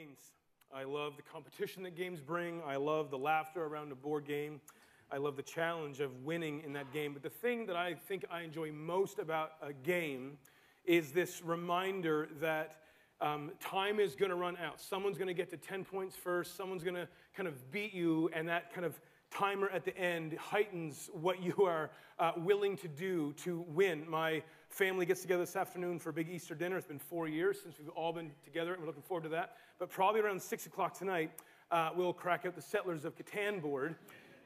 games. I love the competition that games bring. I love the laughter around a board game. I love the challenge of winning in that game. But the thing that I think I enjoy most about a game is this reminder that um, time is going to run out. Someone's going to get to 10 points first, someone's going to kind of beat you, and that kind of timer at the end heightens what you are uh, willing to do to win. My family gets together this afternoon for a big Easter dinner. It's been four years since we've all been together, and we're looking forward to that. But probably around 6 o'clock tonight, uh, we'll crack out the Settlers of Catan board.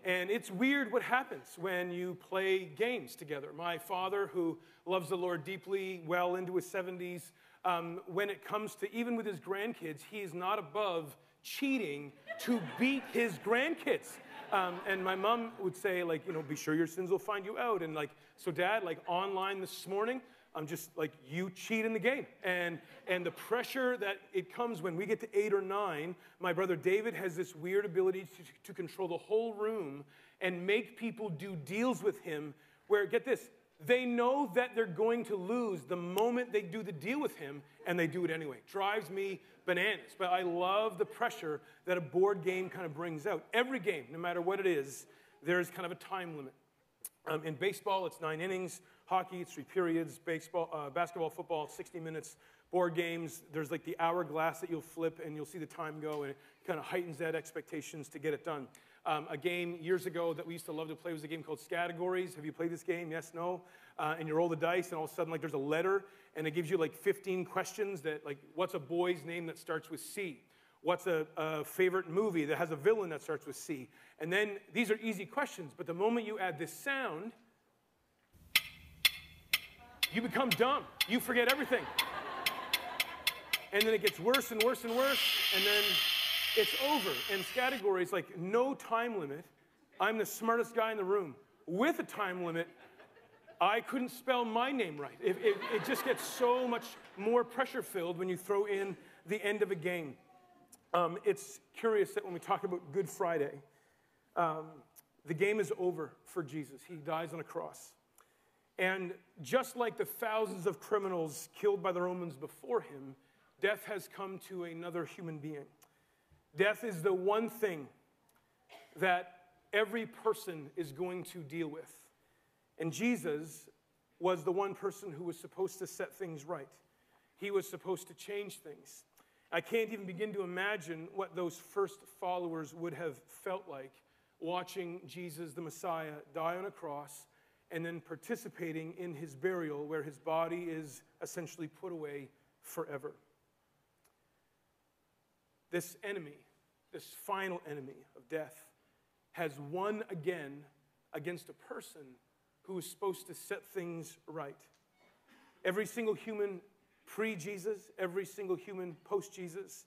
And it's weird what happens when you play games together. My father, who loves the Lord deeply, well into his 70s, um, when it comes to even with his grandkids, he is not above cheating to beat his grandkids. Um, and my mom would say, like, you know, be sure your sins will find you out. And like, so dad, like online this morning, I'm just like, you cheat in the game. And, and the pressure that it comes when we get to eight or nine, my brother David has this weird ability to, to control the whole room and make people do deals with him where, get this, they know that they're going to lose the moment they do the deal with him, and they do it anyway. Drives me bananas. But I love the pressure that a board game kind of brings out. Every game, no matter what it is, there's kind of a time limit. Um, in baseball, it's nine innings. Hockey, it's three periods. Baseball, uh, basketball, football, 60 minutes. Board games, there's like the hourglass that you'll flip, and you'll see the time go, and it kind of heightens that expectations to get it done. Um, a game years ago that we used to love to play was a game called Scattergories. Have you played this game? Yes, no? Uh, and you roll the dice, and all of a sudden, like, there's a letter, and it gives you like 15 questions that, like, what's a boy's name that starts with C? What's a, a favorite movie that has a villain that starts with C? And then these are easy questions, but the moment you add this sound, you become dumb. You forget everything. And then it gets worse and worse and worse, and then it's over. And Scattergories like no time limit. I'm the smartest guy in the room. With a time limit, I couldn't spell my name right. It, it, it just gets so much more pressure filled when you throw in the end of a game. Um, it's curious that when we talk about Good Friday, um, the game is over for Jesus. He dies on a cross. And just like the thousands of criminals killed by the Romans before him, death has come to another human being. Death is the one thing that every person is going to deal with. And Jesus was the one person who was supposed to set things right. He was supposed to change things. I can't even begin to imagine what those first followers would have felt like watching Jesus, the Messiah, die on a cross and then participating in his burial where his body is essentially put away forever. This enemy, this final enemy of death, has won again against a person who is supposed to set things right. Every single human pre Jesus, every single human post Jesus,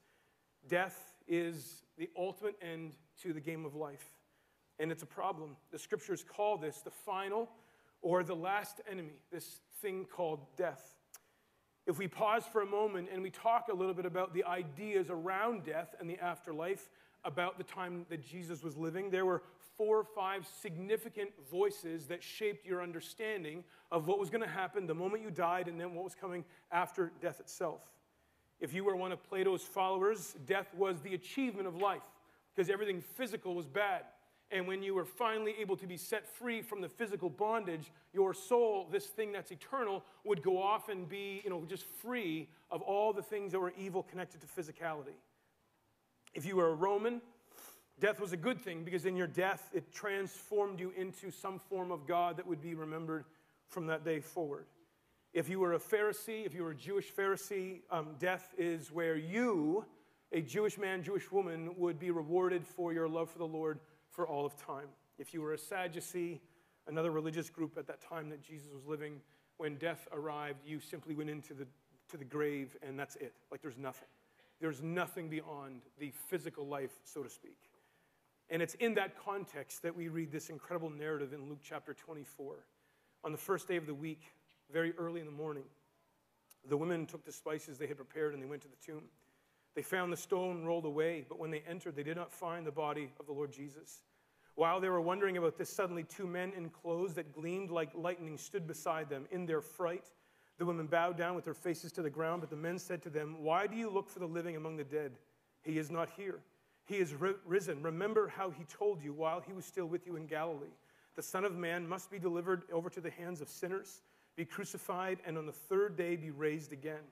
death is the ultimate end to the game of life. And it's a problem. The scriptures call this the final or the last enemy, this thing called death. If we pause for a moment and we talk a little bit about the ideas around death and the afterlife, about the time that Jesus was living, there were four or five significant voices that shaped your understanding of what was going to happen the moment you died and then what was coming after death itself. If you were one of Plato's followers, death was the achievement of life because everything physical was bad. And when you were finally able to be set free from the physical bondage, your soul, this thing that's eternal, would go off and be, you know, just free of all the things that were evil connected to physicality. If you were a Roman, death was a good thing because in your death, it transformed you into some form of God that would be remembered from that day forward. If you were a Pharisee, if you were a Jewish Pharisee, um, death is where you, a Jewish man, Jewish woman, would be rewarded for your love for the Lord for all of time. If you were a Sadducee, another religious group at that time that Jesus was living, when death arrived, you simply went into the, to the grave and that's it. Like there's nothing. There's nothing beyond the physical life, so to speak. And it's in that context that we read this incredible narrative in Luke chapter 24. On the first day of the week, very early in the morning, the women took the spices they had prepared and they went to the tomb. They found the stone rolled away, but when they entered, they did not find the body of the Lord Jesus. While they were wondering about this, suddenly two men in clothes that gleamed like lightning stood beside them. In their fright, the women bowed down with their faces to the ground, but the men said to them, Why do you look for the living among the dead? He is not here. He is risen. Remember how he told you while he was still with you in Galilee. The Son of Man must be delivered over to the hands of sinners, be crucified, and on the third day be raised again.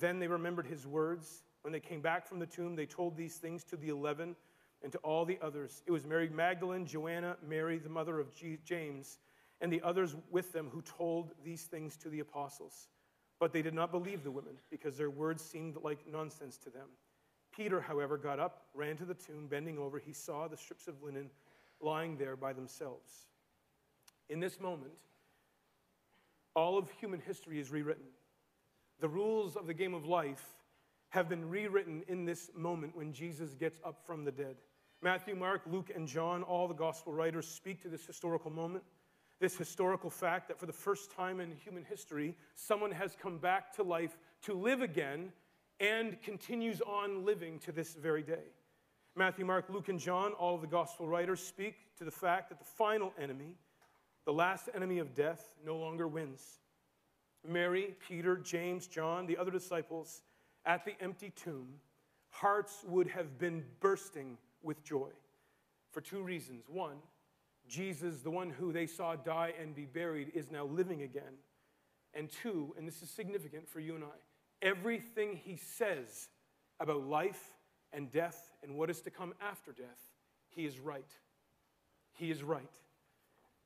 Then they remembered his words. When they came back from the tomb, they told these things to the eleven and to all the others. It was Mary Magdalene, Joanna, Mary, the mother of James, and the others with them who told these things to the apostles. But they did not believe the women because their words seemed like nonsense to them. Peter, however, got up, ran to the tomb, bending over. He saw the strips of linen lying there by themselves. In this moment, all of human history is rewritten. The rules of the game of life have been rewritten in this moment when Jesus gets up from the dead. Matthew, Mark, Luke, and John, all the gospel writers speak to this historical moment, this historical fact that for the first time in human history, someone has come back to life to live again and continues on living to this very day. Matthew, Mark, Luke, and John, all of the gospel writers speak to the fact that the final enemy, the last enemy of death, no longer wins. Mary, Peter, James, John, the other disciples at the empty tomb, hearts would have been bursting with joy for two reasons. One, Jesus, the one who they saw die and be buried, is now living again. And two, and this is significant for you and I, everything he says about life and death and what is to come after death, he is right. He is right.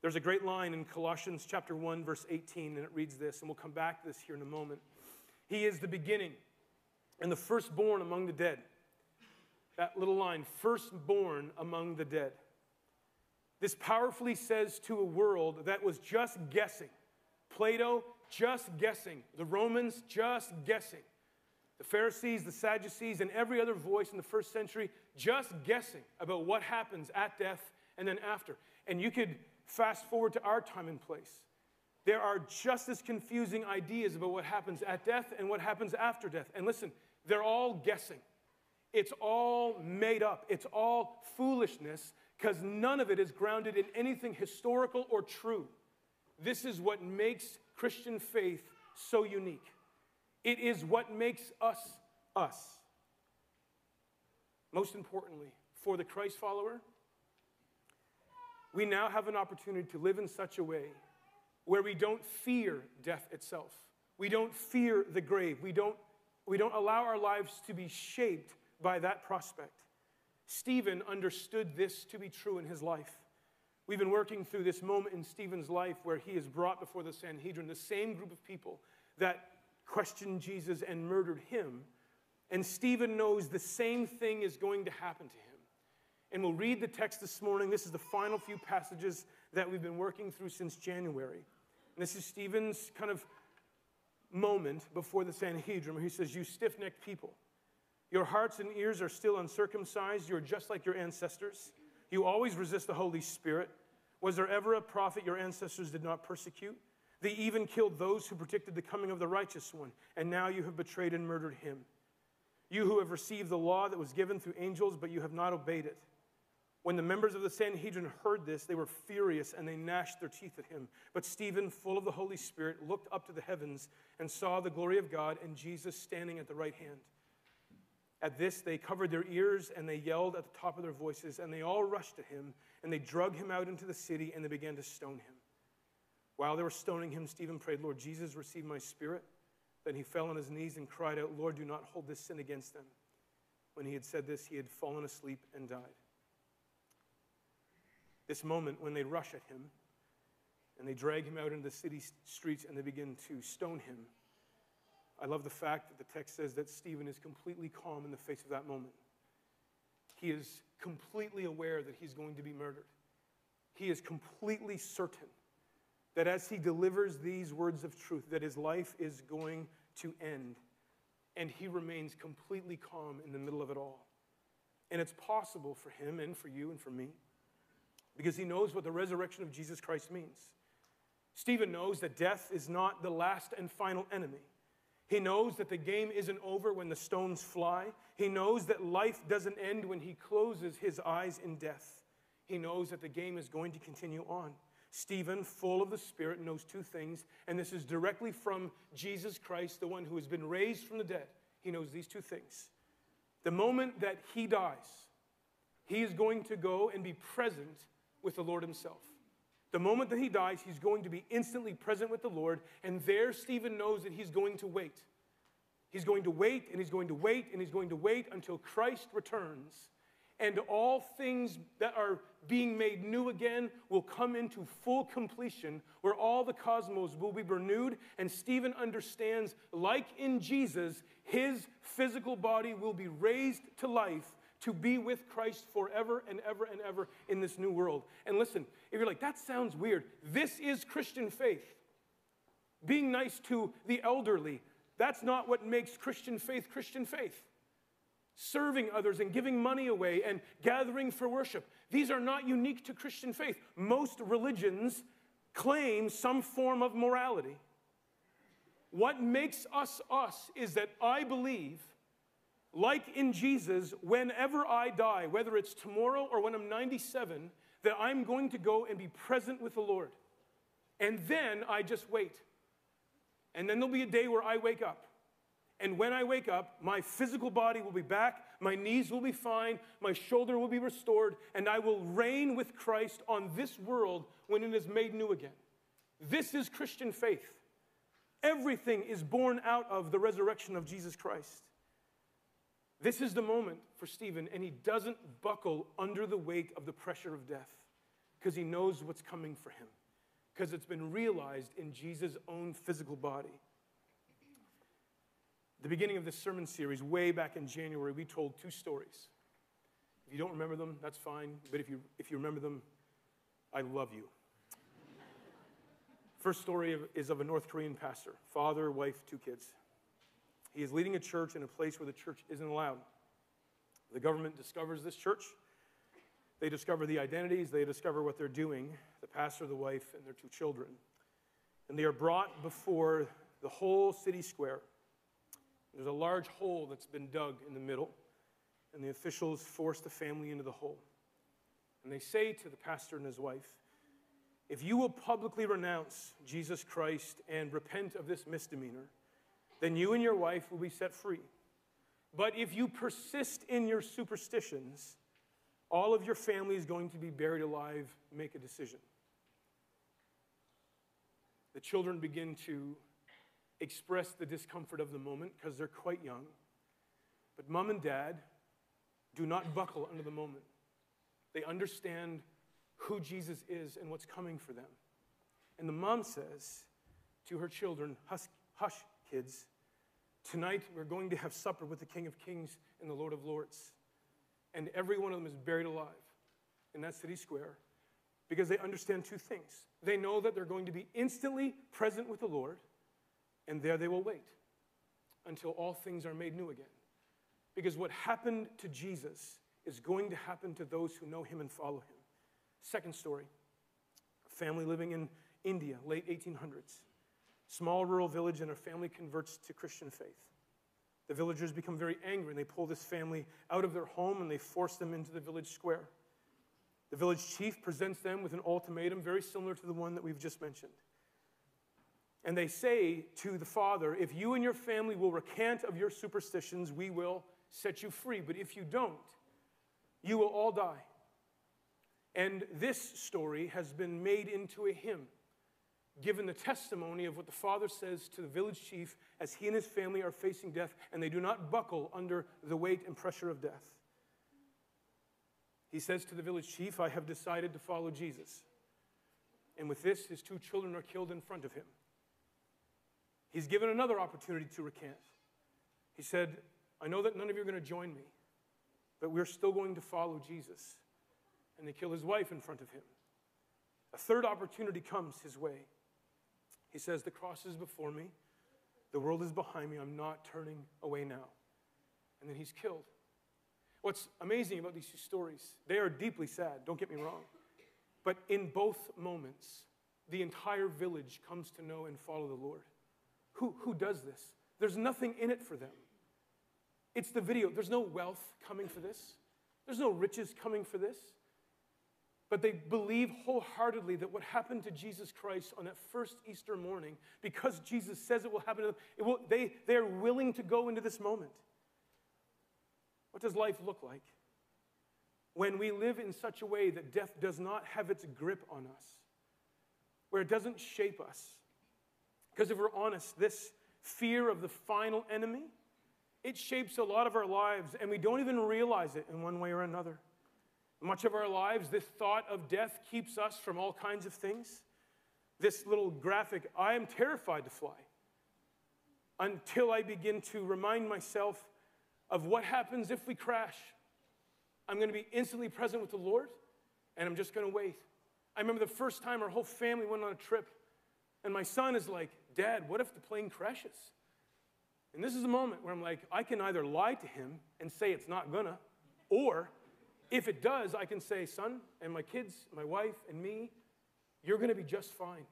There's a great line in Colossians chapter 1 verse 18 and it reads this and we'll come back to this here in a moment. He is the beginning and the firstborn among the dead. That little line, firstborn among the dead. This powerfully says to a world that was just guessing. Plato just guessing. The Romans just guessing. The Pharisees, the Sadducees, and every other voice in the first century just guessing about what happens at death and then after. And you could fast forward to our time and place. There are just as confusing ideas about what happens at death and what happens after death. And listen, they're all guessing. It's all made up. It's all foolishness because none of it is grounded in anything historical or true. This is what makes Christian faith so unique. It is what makes us us. Most importantly, for the Christ follower, we now have an opportunity to live in such a way where we don't fear death itself. We don't fear the grave. We don't, we don't allow our lives to be shaped by that prospect. Stephen understood this to be true in his life. We've been working through this moment in Stephen's life where he is brought before the Sanhedrin, the same group of people that questioned Jesus and murdered him. And Stephen knows the same thing is going to happen to him. And we'll read the text this morning. This is the final few passages that we've been working through since January. And this is Stephen's kind of moment before the Sanhedrin where he says, You stiff necked people, your hearts and ears are still uncircumcised. You're just like your ancestors. You always resist the Holy Spirit. Was there ever a prophet your ancestors did not persecute? They even killed those who predicted the coming of the righteous one, and now you have betrayed and murdered him. You who have received the law that was given through angels, but you have not obeyed it. When the members of the Sanhedrin heard this, they were furious and they gnashed their teeth at him. But Stephen, full of the Holy Spirit, looked up to the heavens and saw the glory of God and Jesus standing at the right hand. At this, they covered their ears and they yelled at the top of their voices, and they all rushed at him, and they drug him out into the city, and they began to stone him. While they were stoning him, Stephen prayed, Lord Jesus, receive my spirit. Then he fell on his knees and cried out, Lord, do not hold this sin against them. When he had said this, he had fallen asleep and died. This moment when they rush at him and they drag him out into the city streets and they begin to stone him I love the fact that the text says that Stephen is completely calm in the face of that moment. He is completely aware that he's going to be murdered. He is completely certain that as he delivers these words of truth, that his life is going to end. And he remains completely calm in the middle of it all. And it's possible for him and for you and for me because he knows what the resurrection of Jesus Christ means. Stephen knows that death is not the last and final enemy. He knows that the game isn't over when the stones fly. He knows that life doesn't end when he closes his eyes in death. He knows that the game is going to continue on. Stephen, full of the Spirit, knows two things, and this is directly from Jesus Christ, the one who has been raised from the dead. He knows these two things the moment that he dies, he is going to go and be present with the Lord himself. The moment that he dies, he's going to be instantly present with the Lord, and there Stephen knows that he's going to wait. He's going to wait, and he's going to wait, and he's going to wait until Christ returns, and all things that are being made new again will come into full completion, where all the cosmos will be renewed, and Stephen understands, like in Jesus, his physical body will be raised to life to be with Christ forever and ever and ever in this new world. And listen, if you're like, that sounds weird, this is Christian faith. Being nice to the elderly, that's not what makes Christian faith Christian faith. Serving others and giving money away and gathering for worship, these are not unique to Christian faith. Most religions claim some form of morality. What makes us us is that I believe like in Jesus, whenever I die, whether it's tomorrow or when I'm 97, that I'm going to go and be present with the Lord. And then I just wait. And then there'll be a day where I wake up. And when I wake up, my physical body will be back, my knees will be fine, my shoulder will be restored, and I will reign with Christ on this world when it is made new again. This is Christian faith. Everything is born out of the resurrection of Jesus Christ. This is the moment for Stephen, and he doesn't buckle under the weight of the pressure of death because he knows what's coming for him, because it's been realized in Jesus' own physical body. The beginning of this sermon series, way back in January, we told two stories. If you don't remember them, that's fine, but if you, if you remember them, I love you. First story is of a North Korean pastor father, wife, two kids. He is leading a church in a place where the church isn't allowed. The government discovers this church. They discover the identities, they discover what they're doing the pastor, the wife, and their two children. And they are brought before the whole city square. There's a large hole that's been dug in the middle, and the officials force the family into the hole. And they say to the pastor and his wife, If you will publicly renounce Jesus Christ and repent of this misdemeanor, then you and your wife will be set free. But if you persist in your superstitions, all of your family is going to be buried alive. Make a decision. The children begin to express the discomfort of the moment because they're quite young. But mom and dad do not buckle under the moment. They understand who Jesus is and what's coming for them. And the mom says to her children, Hush, hush kids, Tonight, we're going to have supper with the King of Kings and the Lord of Lords. And every one of them is buried alive in that city square because they understand two things. They know that they're going to be instantly present with the Lord, and there they will wait until all things are made new again. Because what happened to Jesus is going to happen to those who know him and follow him. Second story family living in India, late 1800s small rural village, and a family converts to Christian faith. The villagers become very angry and they pull this family out of their home and they force them into the village square. The village chief presents them with an ultimatum very similar to the one that we've just mentioned. And they say to the father, If you and your family will recant of your superstitions, we will set you free. But if you don't, you will all die. And this story has been made into a hymn given the testimony of what the father says to the village chief as he and his family are facing death and they do not buckle under the weight and pressure of death. He says to the village chief, I have decided to follow Jesus. And with this, his two children are killed in front of him. He's given another opportunity to recant. He said, I know that none of you are going to join me, but we're still going to follow Jesus. And they kill his wife in front of him. A third opportunity comes his way. He says, The cross is before me, the world is behind me, I'm not turning away now. And then he's killed. What's amazing about these two stories, they are deeply sad, don't get me wrong. But in both moments, the entire village comes to know and follow the Lord. Who, who does this? There's nothing in it for them. It's the video. There's no wealth coming for this, there's no riches coming for this. But they believe wholeheartedly that what happened to Jesus Christ on that first Easter morning, because Jesus says it will happen to them, will, they, they are willing to go into this moment. What does life look like? When we live in such a way that death does not have its grip on us, where it doesn't shape us. Because if we're honest, this fear of the final enemy, it shapes a lot of our lives, and we don't even realize it in one way or another. Much of our lives, this thought of death keeps us from all kinds of things. This little graphic, I am terrified to fly until I begin to remind myself of what happens if we crash. I'm going to be instantly present with the Lord, and I'm just going to wait. I remember the first time our whole family went on a trip, and my son is like, Dad, what if the plane crashes? And this is a moment where I'm like, I can either lie to him and say it's not gonna, or if it does, I can say, Son, and my kids, my wife, and me, you're gonna be just fine.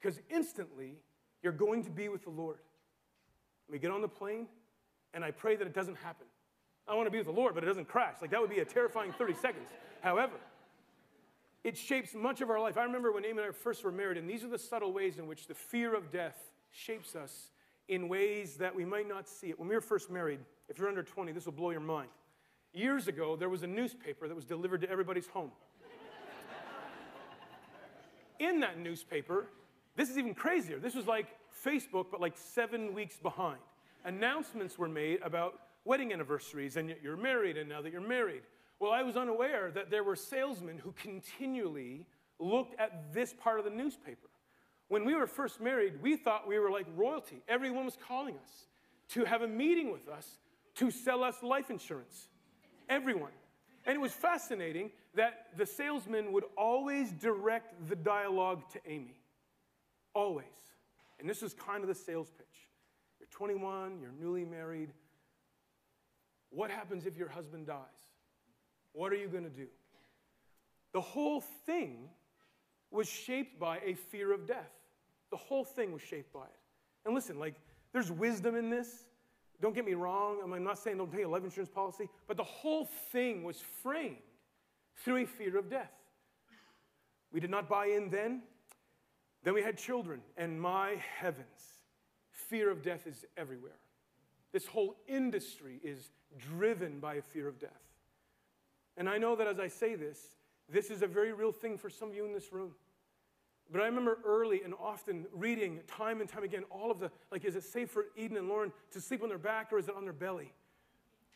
Because instantly, you're going to be with the Lord. We get on the plane, and I pray that it doesn't happen. I want to be with the Lord, but it doesn't crash. Like that would be a terrifying 30 seconds. However, it shapes much of our life. I remember when Amy and I first were married, and these are the subtle ways in which the fear of death shapes us in ways that we might not see it. When we were first married, if you're under 20, this will blow your mind. Years ago, there was a newspaper that was delivered to everybody's home. in that newspaper, this is even crazier. This was like Facebook, but like seven weeks behind. Announcements were made about wedding anniversaries, and you're married, and now that you're married. Well, I was unaware that there were salesmen who continually looked at this part of the newspaper. When we were first married, we thought we were like royalty. Everyone was calling us to have a meeting with us to sell us life insurance. Everyone. And it was fascinating that the salesman would always direct the dialogue to Amy. Always. And this is kind of the sales pitch. You're 21, you're newly married. What happens if your husband dies? What are you going to do? The whole thing was shaped by a fear of death. The whole thing was shaped by it. And listen, like, there's wisdom in this. Don't get me wrong. I'm not saying don't take a life insurance policy, but the whole thing was framed through a fear of death. We did not buy in then. Then we had children, and my heavens, fear of death is everywhere. This whole industry is driven by a fear of death. And I know that as I say this, this is a very real thing for some of you in this room. But I remember early and often reading time and time again all of the like, is it safe for Eden and Lauren to sleep on their back or is it on their belly?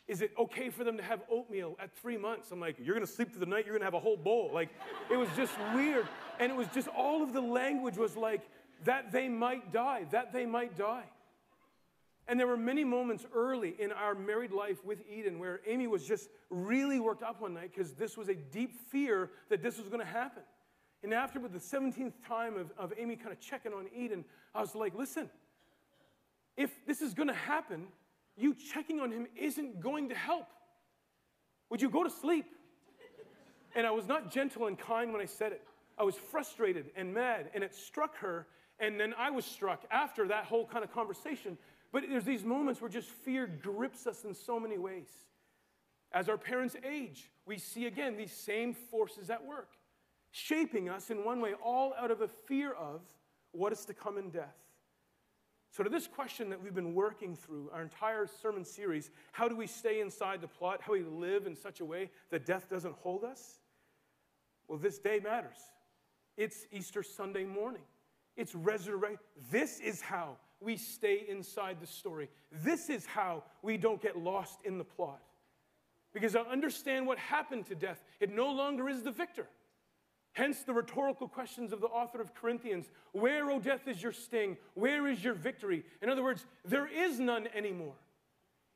Is it okay for them to have oatmeal at three months? I'm like, you're gonna sleep through the night, you're gonna have a whole bowl. Like, it was just weird. And it was just all of the language was like, that they might die, that they might die. And there were many moments early in our married life with Eden where Amy was just really worked up one night because this was a deep fear that this was to happen. And after the 17th time of, of Amy kind of checking on Eden, I was like, listen, if this is going to happen, you checking on him isn't going to help. Would you go to sleep? And I was not gentle and kind when I said it. I was frustrated and mad, and it struck her. And then I was struck after that whole kind of conversation but there's these moments where just fear grips us in so many ways. As our parents age, we see again these same forces at work, shaping us in one way, all out of a fear of what is to come in death. So, to this question that we've been working through our entire sermon series how do we stay inside the plot? How do we live in such a way that death doesn't hold us? Well, this day matters. It's Easter Sunday morning, it's resurrection. This is how we stay inside the story. This is how we don't get lost in the plot. Because I understand what happened to death. It no longer is the victor. Hence the rhetorical questions of the author of Corinthians Where, O death, is your sting? Where is your victory? In other words, there is none anymore.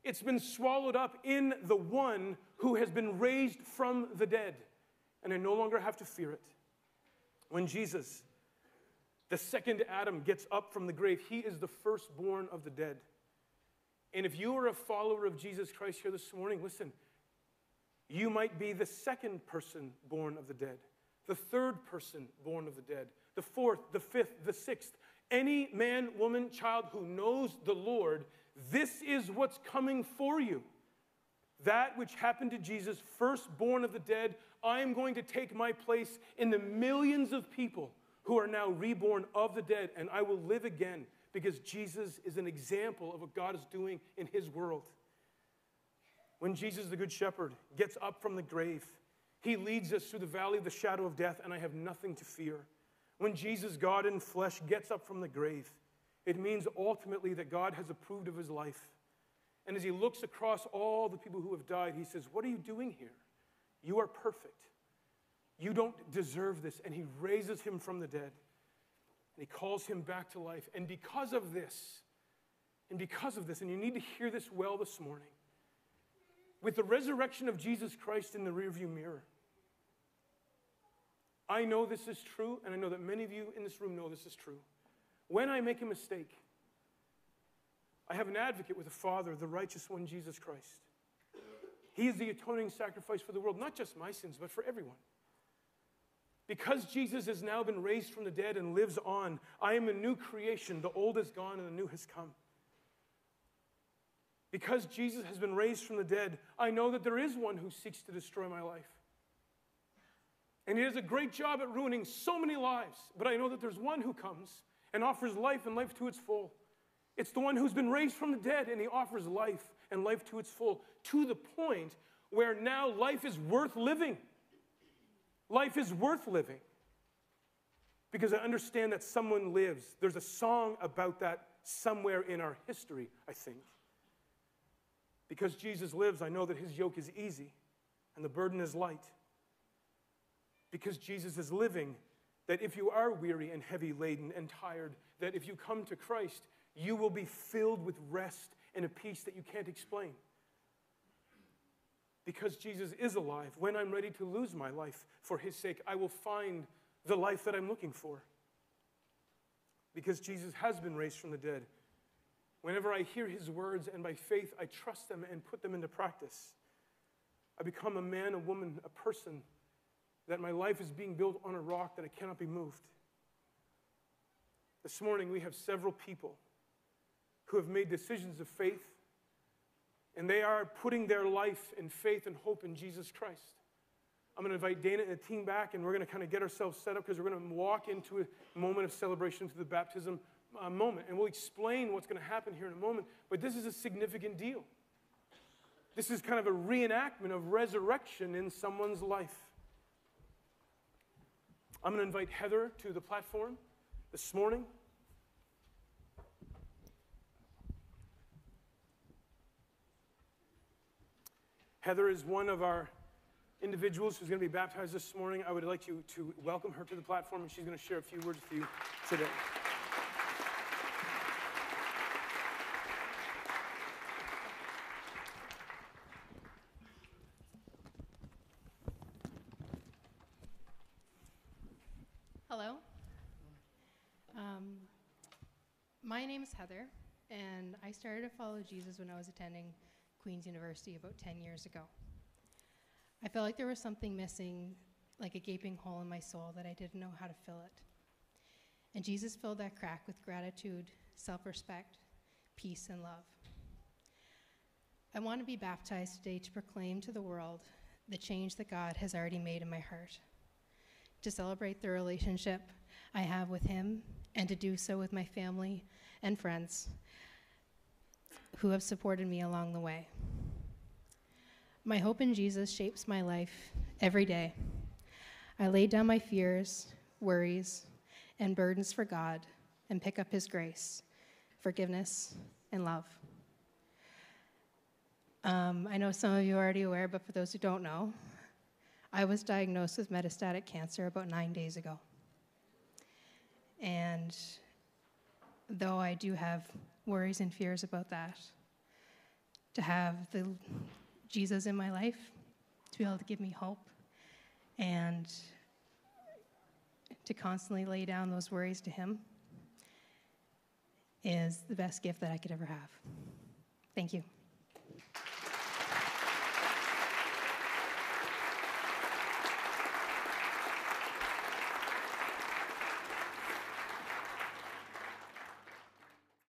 It's been swallowed up in the one who has been raised from the dead, and I no longer have to fear it. When Jesus the second Adam gets up from the grave. He is the firstborn of the dead. And if you are a follower of Jesus Christ here this morning, listen, you might be the second person born of the dead, the third person born of the dead, the fourth, the fifth, the sixth. Any man, woman, child who knows the Lord, this is what's coming for you. That which happened to Jesus, firstborn of the dead, I am going to take my place in the millions of people who are now reborn of the dead, and I will live again because Jesus is an example of what God is doing in his world. When Jesus, the Good Shepherd, gets up from the grave, he leads us through the valley of the shadow of death, and I have nothing to fear. When Jesus, God in flesh, gets up from the grave, it means ultimately that God has approved of his life. And as he looks across all the people who have died, he says, What are you doing here? You are perfect. You don't deserve this. And he raises him from the dead. And he calls him back to life. And because of this, and because of this, and you need to hear this well this morning, with the resurrection of Jesus Christ in the rearview mirror, I know this is true, and I know that many of you in this room know this is true. When I make a mistake, I have an advocate with the Father, the righteous one, Jesus Christ. He is the atoning sacrifice for the world, not just my sins, but for everyone. Because Jesus has now been raised from the dead and lives on, I am a new creation. The old is gone and the new has come. Because Jesus has been raised from the dead, I know that there is one who seeks to destroy my life. And he does a great job at ruining so many lives. But I know that there's one who comes and offers life and life to its full. It's the one who's been raised from the dead, and he offers life and life to its full to the point where now life is worth living. Life is worth living because I understand that someone lives. There's a song about that somewhere in our history, I think. Because Jesus lives, I know that his yoke is easy and the burden is light because Jesus is living, that if you are weary and heavy laden and tired, that if you come to Christ, you will be filled with rest and a peace that you can't explain. Because Jesus is alive, when I'm ready to lose my life for his sake, I will find the life that I'm looking for. Because Jesus has been raised from the dead. Whenever I hear his words and by faith I trust them and put them into practice, I become a man, a woman, a person that my life is being built on a rock that it cannot be moved. This morning, we have several people who have made decisions of faith, and they are putting their life in faith and hope in Jesus Christ. I'm going to invite Dana and the team back, and we're going to kind of get ourselves set up because we're going to walk into a moment of celebration to the baptism uh, moment. And we'll explain what's going to happen here in a moment, but this is a significant deal. This is kind of a reenactment of resurrection in someone's life. I'm going to invite Heather to the platform this morning. Heather is one of our individuals who's going to be baptized this morning. I would like you to welcome her to the platform, and she's going to share a few words with you today. Is Heather, and I started to follow Jesus when I was attending Queen's University about 10 years ago. I felt like there was something missing, like a gaping hole in my soul that I didn't know how to fill it. And Jesus filled that crack with gratitude, self respect, peace, and love. I want to be baptized today to proclaim to the world the change that God has already made in my heart, to celebrate the relationship I have with Him, and to do so with my family and friends who have supported me along the way. My hope in Jesus shapes my life every day. I lay down my fears, worries, and burdens for God and pick up His grace, forgiveness, and love. Um, I know some of you are already aware, but for those who don't know, I was diagnosed with metastatic cancer about nine days ago. And though I do have worries and fears about that, to have the Jesus in my life, to be able to give me hope, and to constantly lay down those worries to Him is the best gift that I could ever have. Thank you.